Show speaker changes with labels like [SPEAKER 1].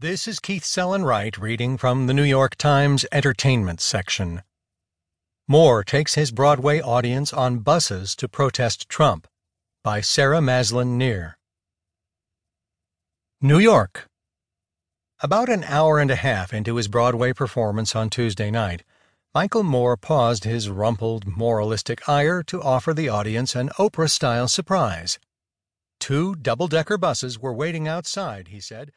[SPEAKER 1] This is Keith Sellon-Wright reading from the New York Times Entertainment section. Moore takes his Broadway audience on buses to protest Trump by Sarah Maslin Nir. New York. About an hour and a half into his Broadway performance on Tuesday night, Michael Moore paused his rumpled, moralistic ire to offer the audience an Oprah style surprise. Two double decker buses were waiting outside, he said